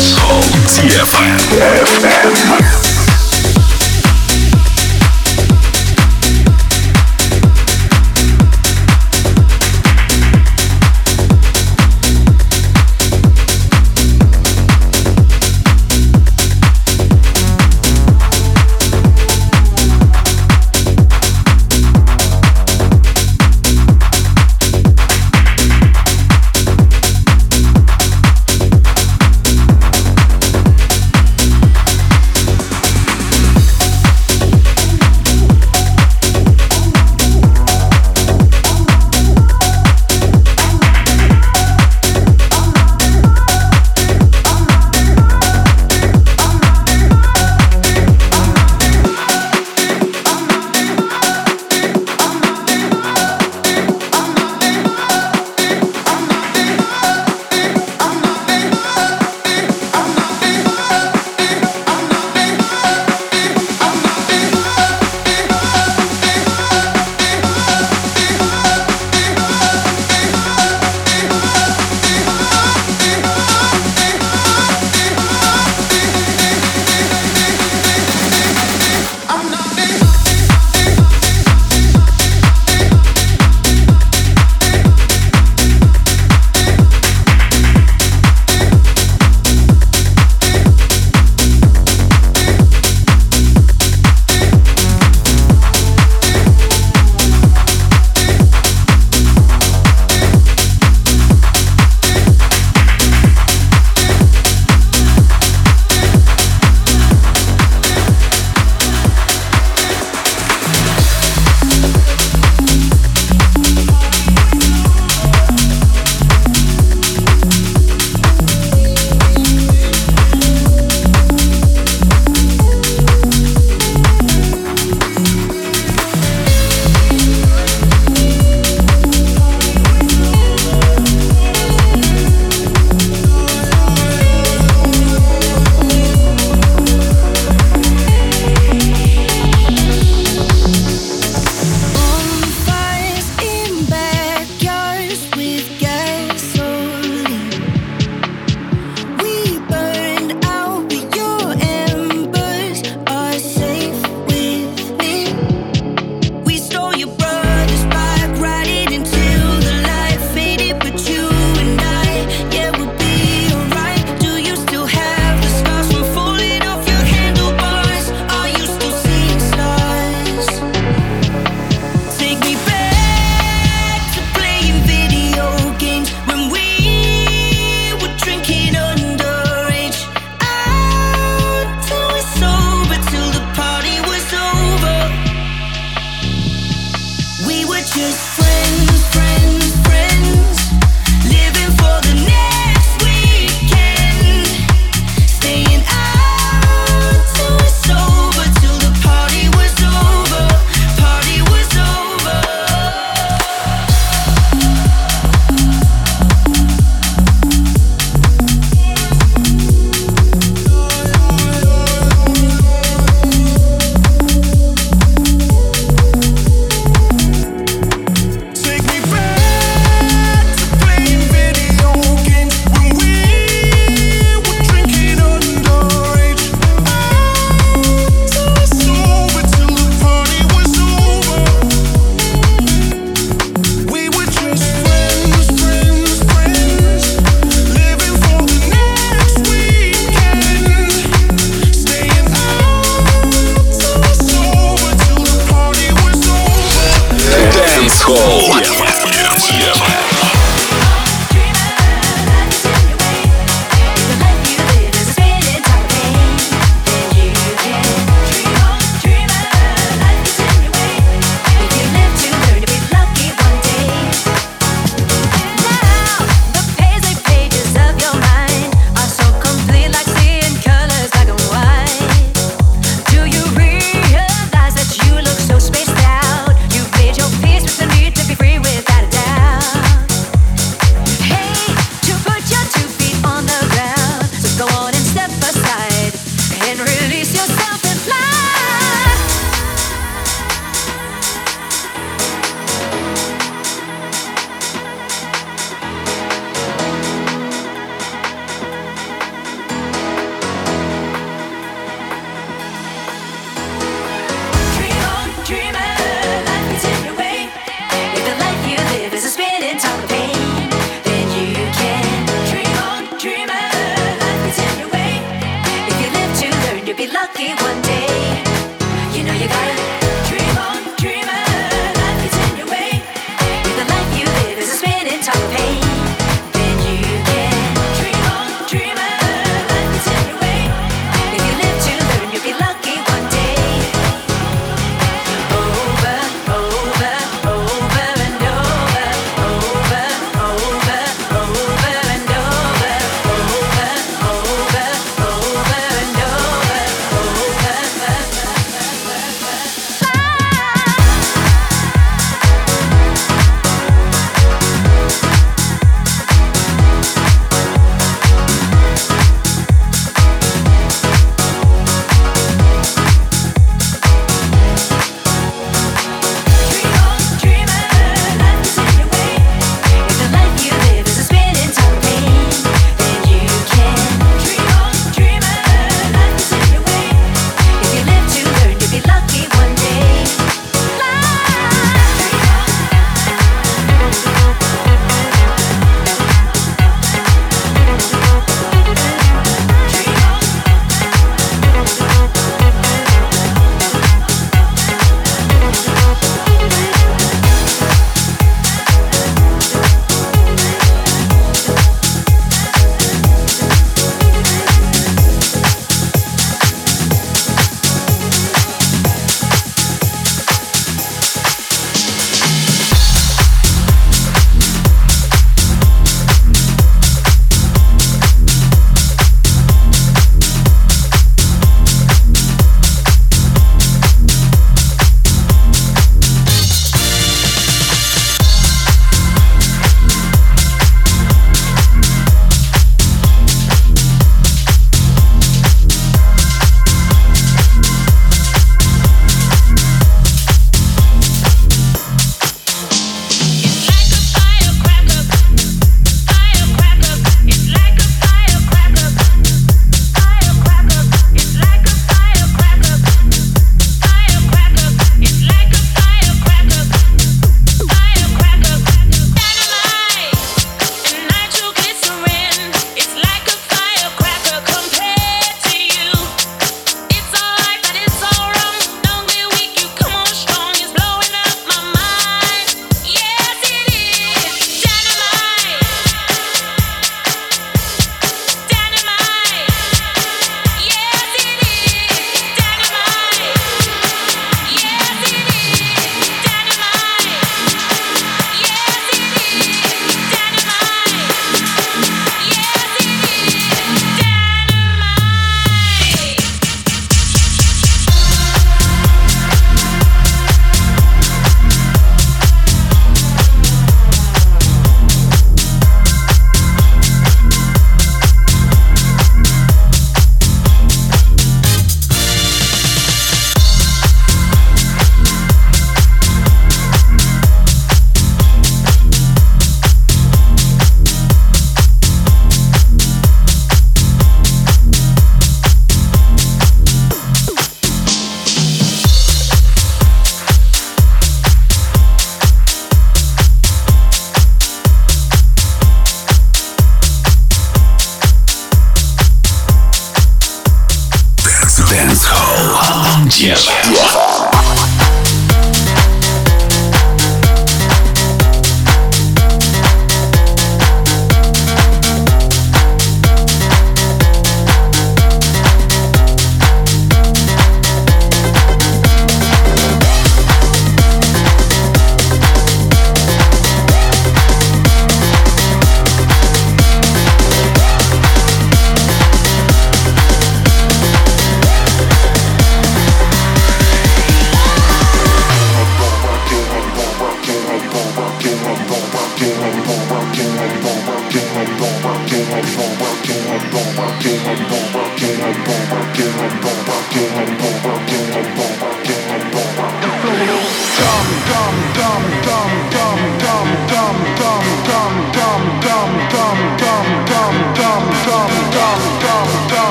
Soul DFM. DFM.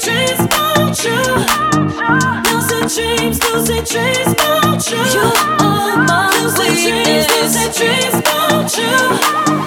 dreams about you. Losing dreams, losing dreams about you. You are my losing dreams, dreams about you.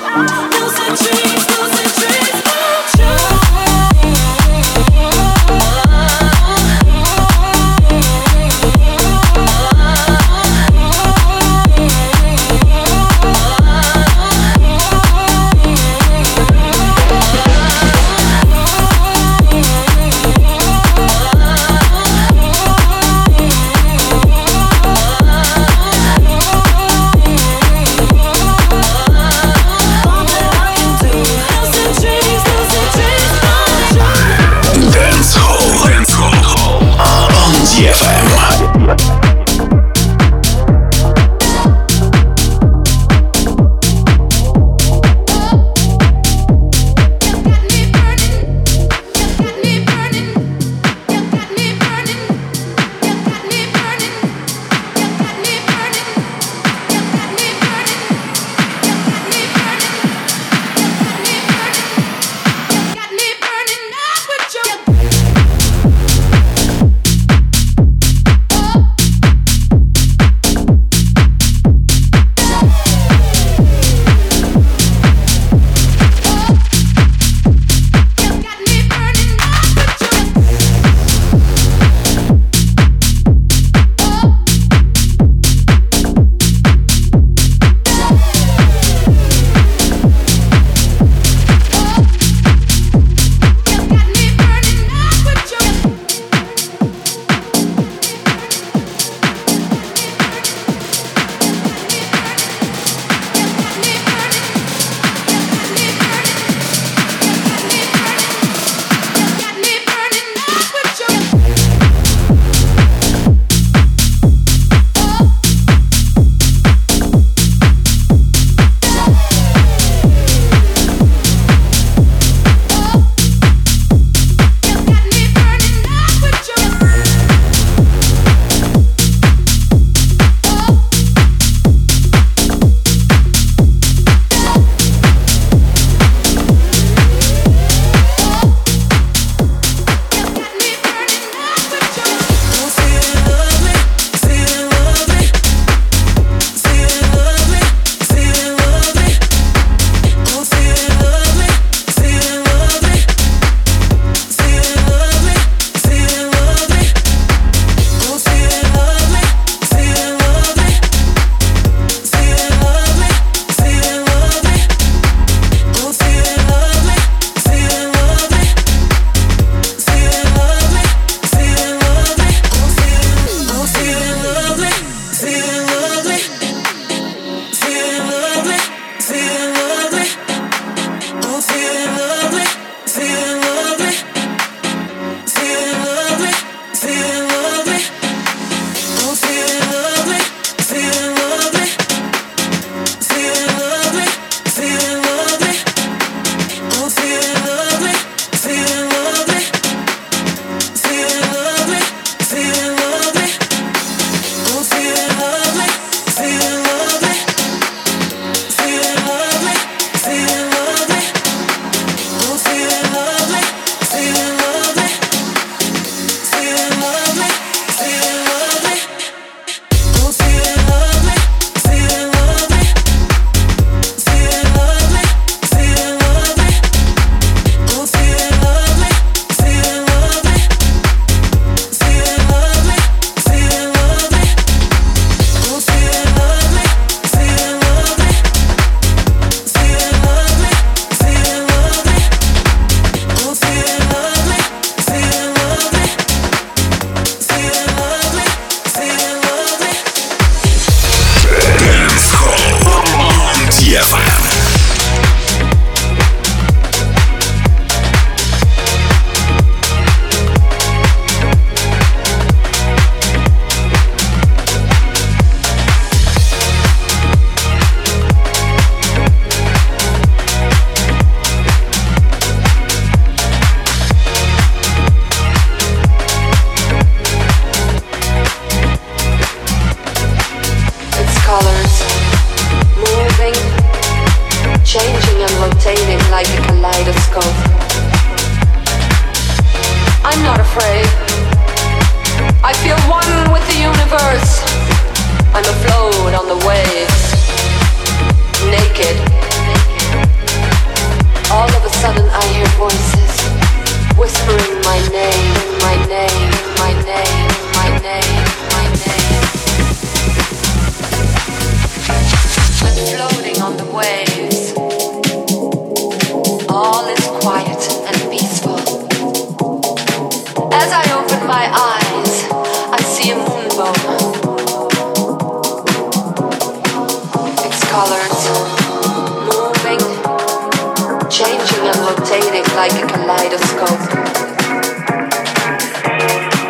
Like a kaleidoscope.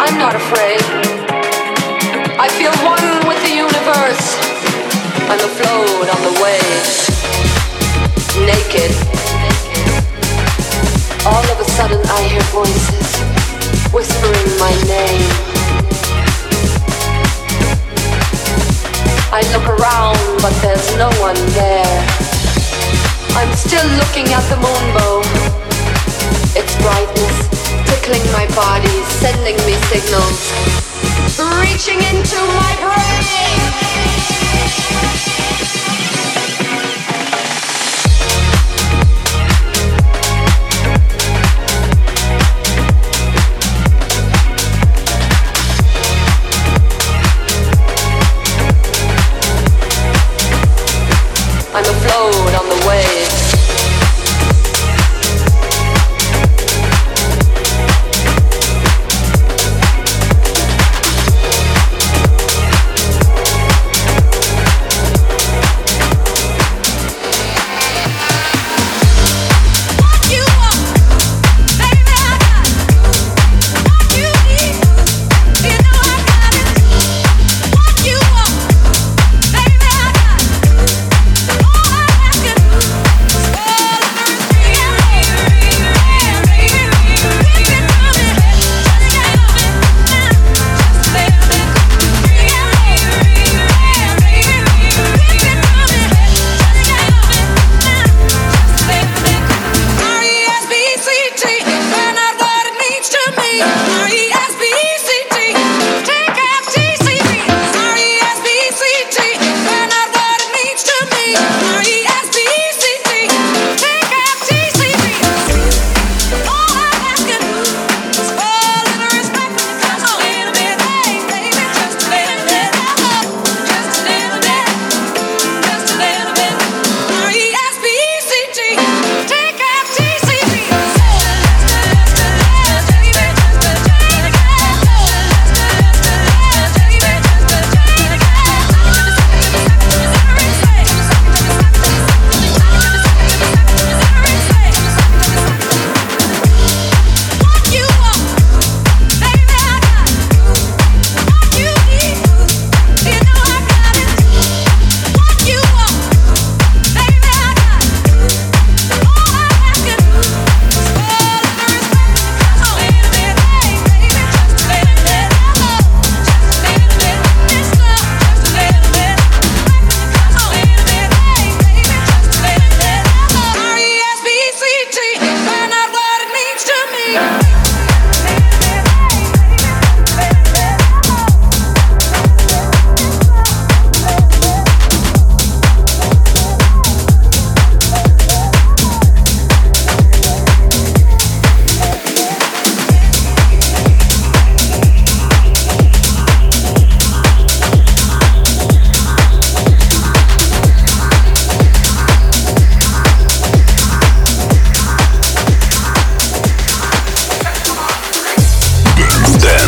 I'm not afraid. I feel one with the universe. I'm afloat on the waves, naked. All of a sudden, I hear voices whispering my name. I look around, but there's no one there. I'm still looking at the moonbow. Its brightness tickling my body, sending me signals, reaching into my brain.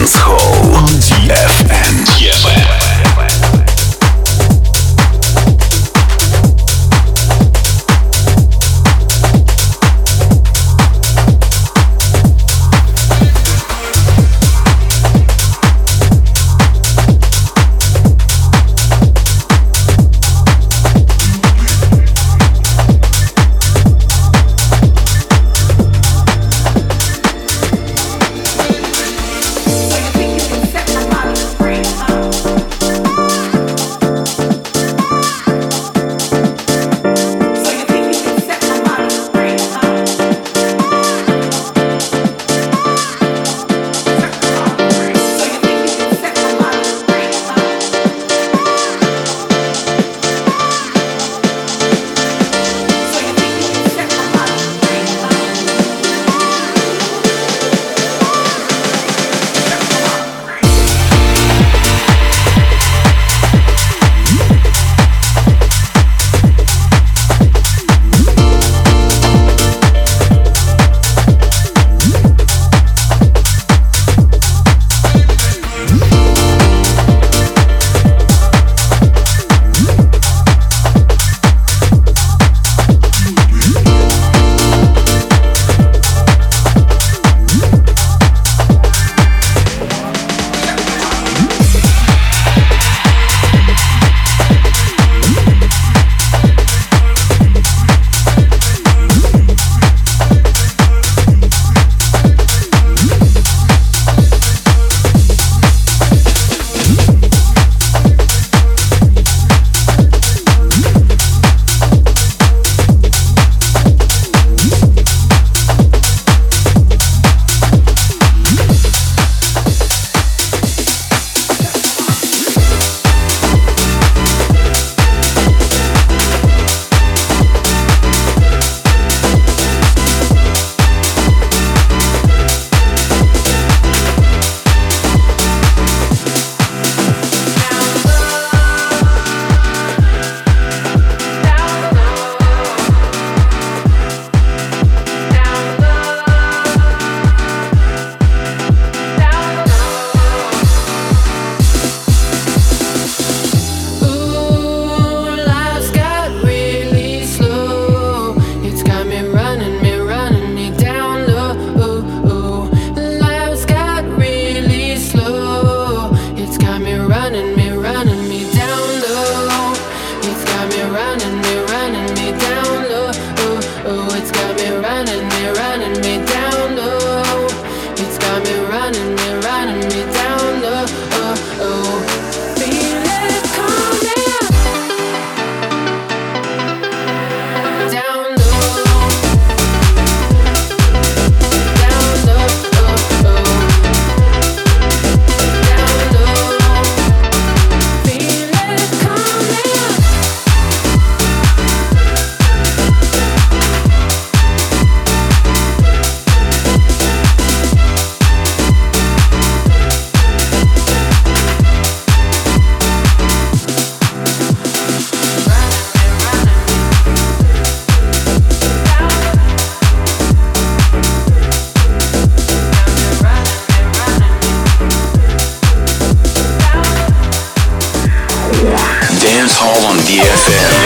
Dance Hall Tell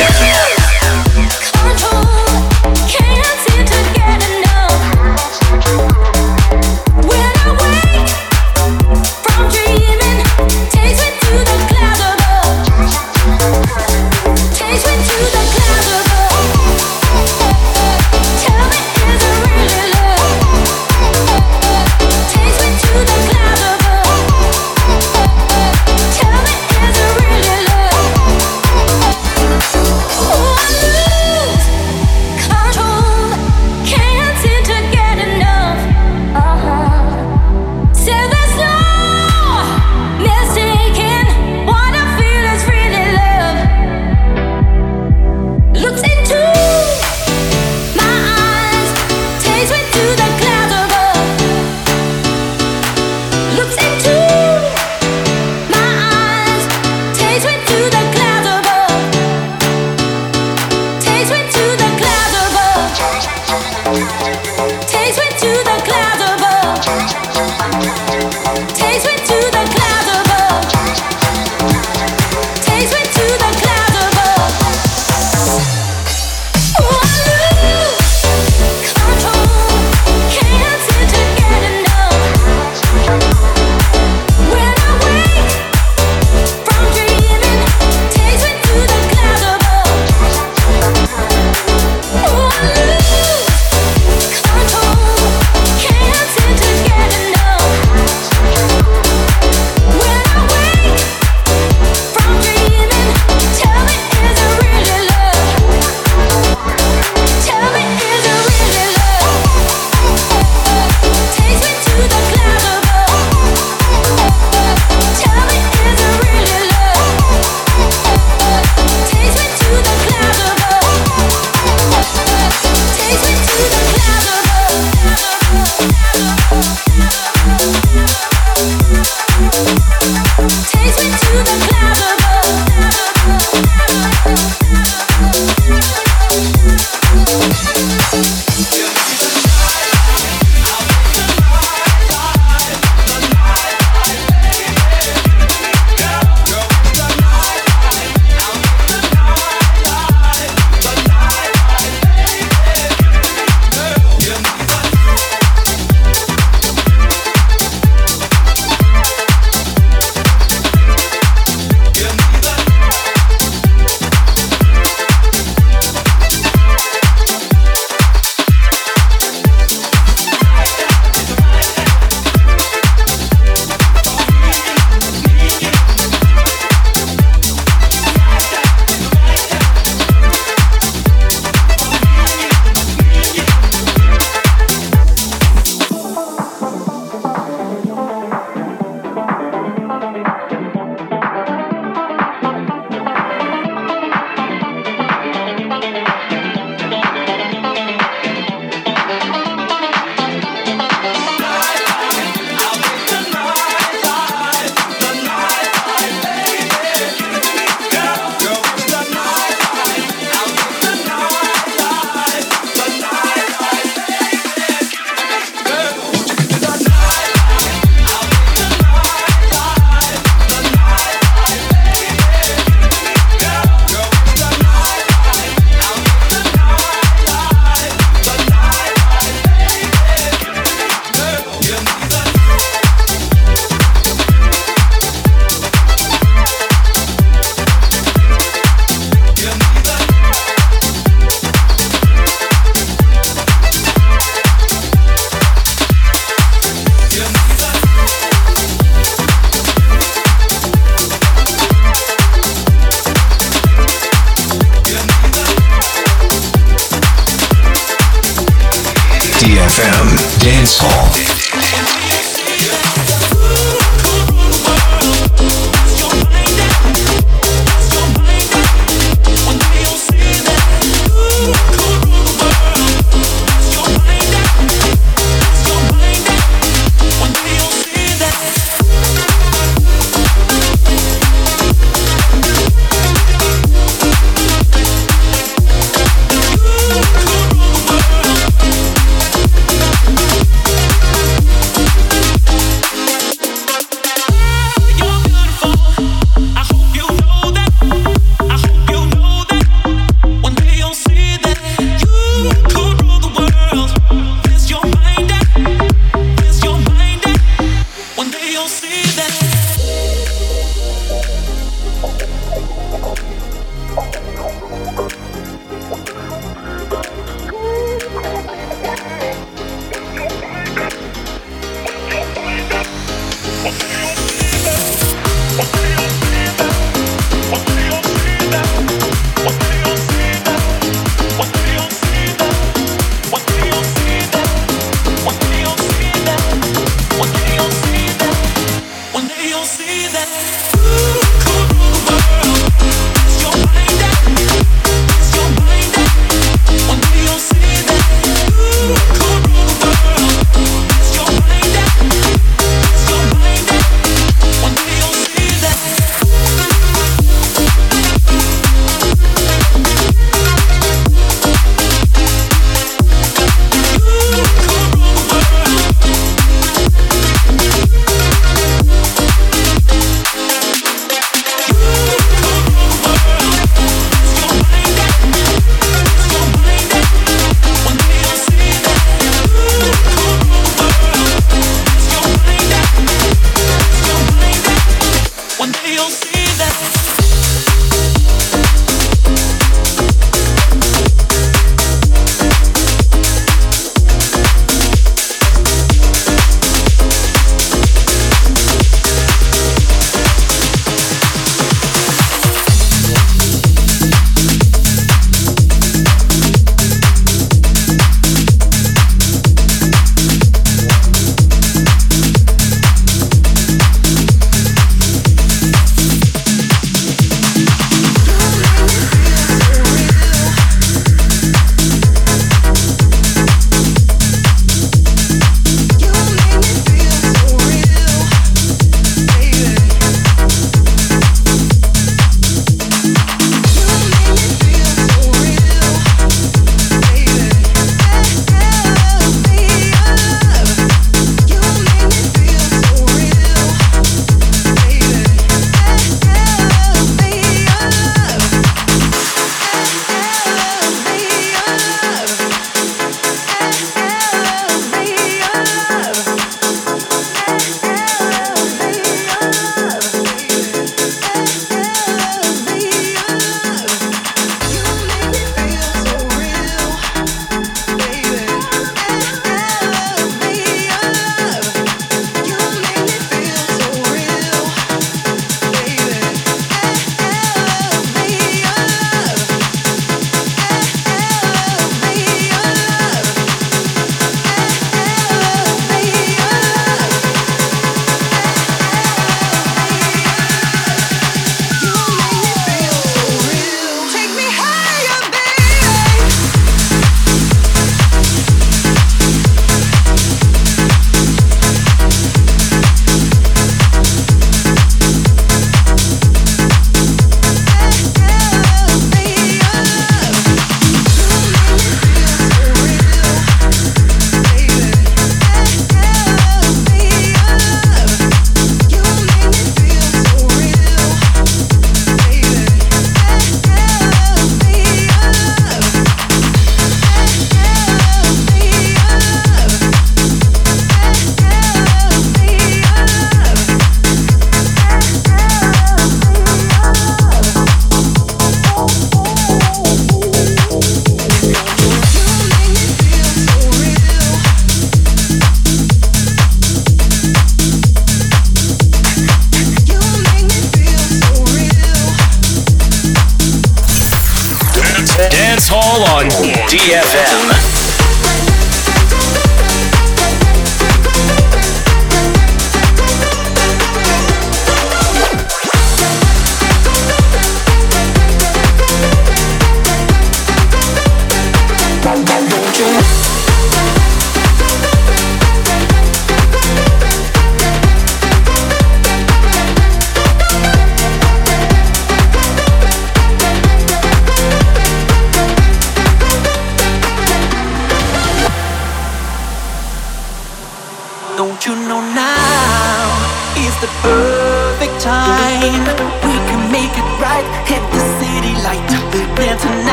Let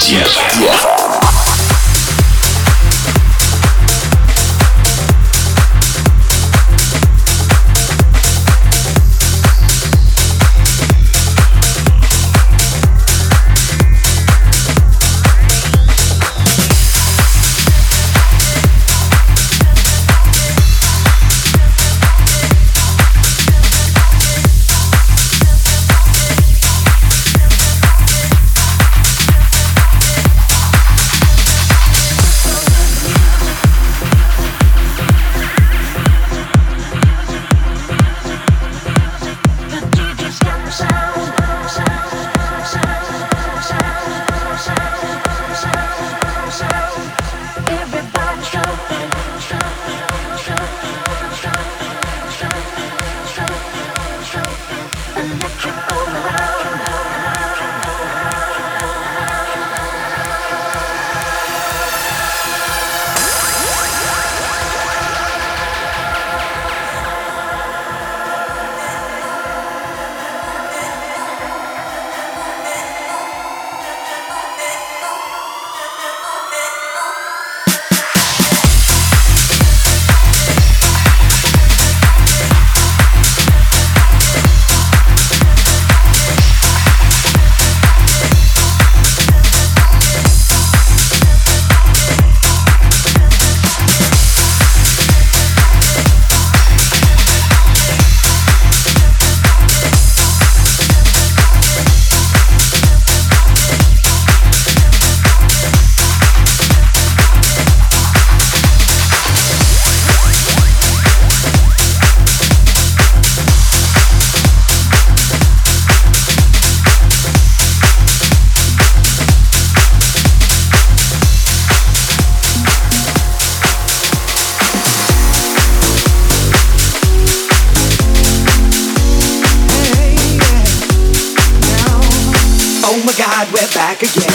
Одежда. Again.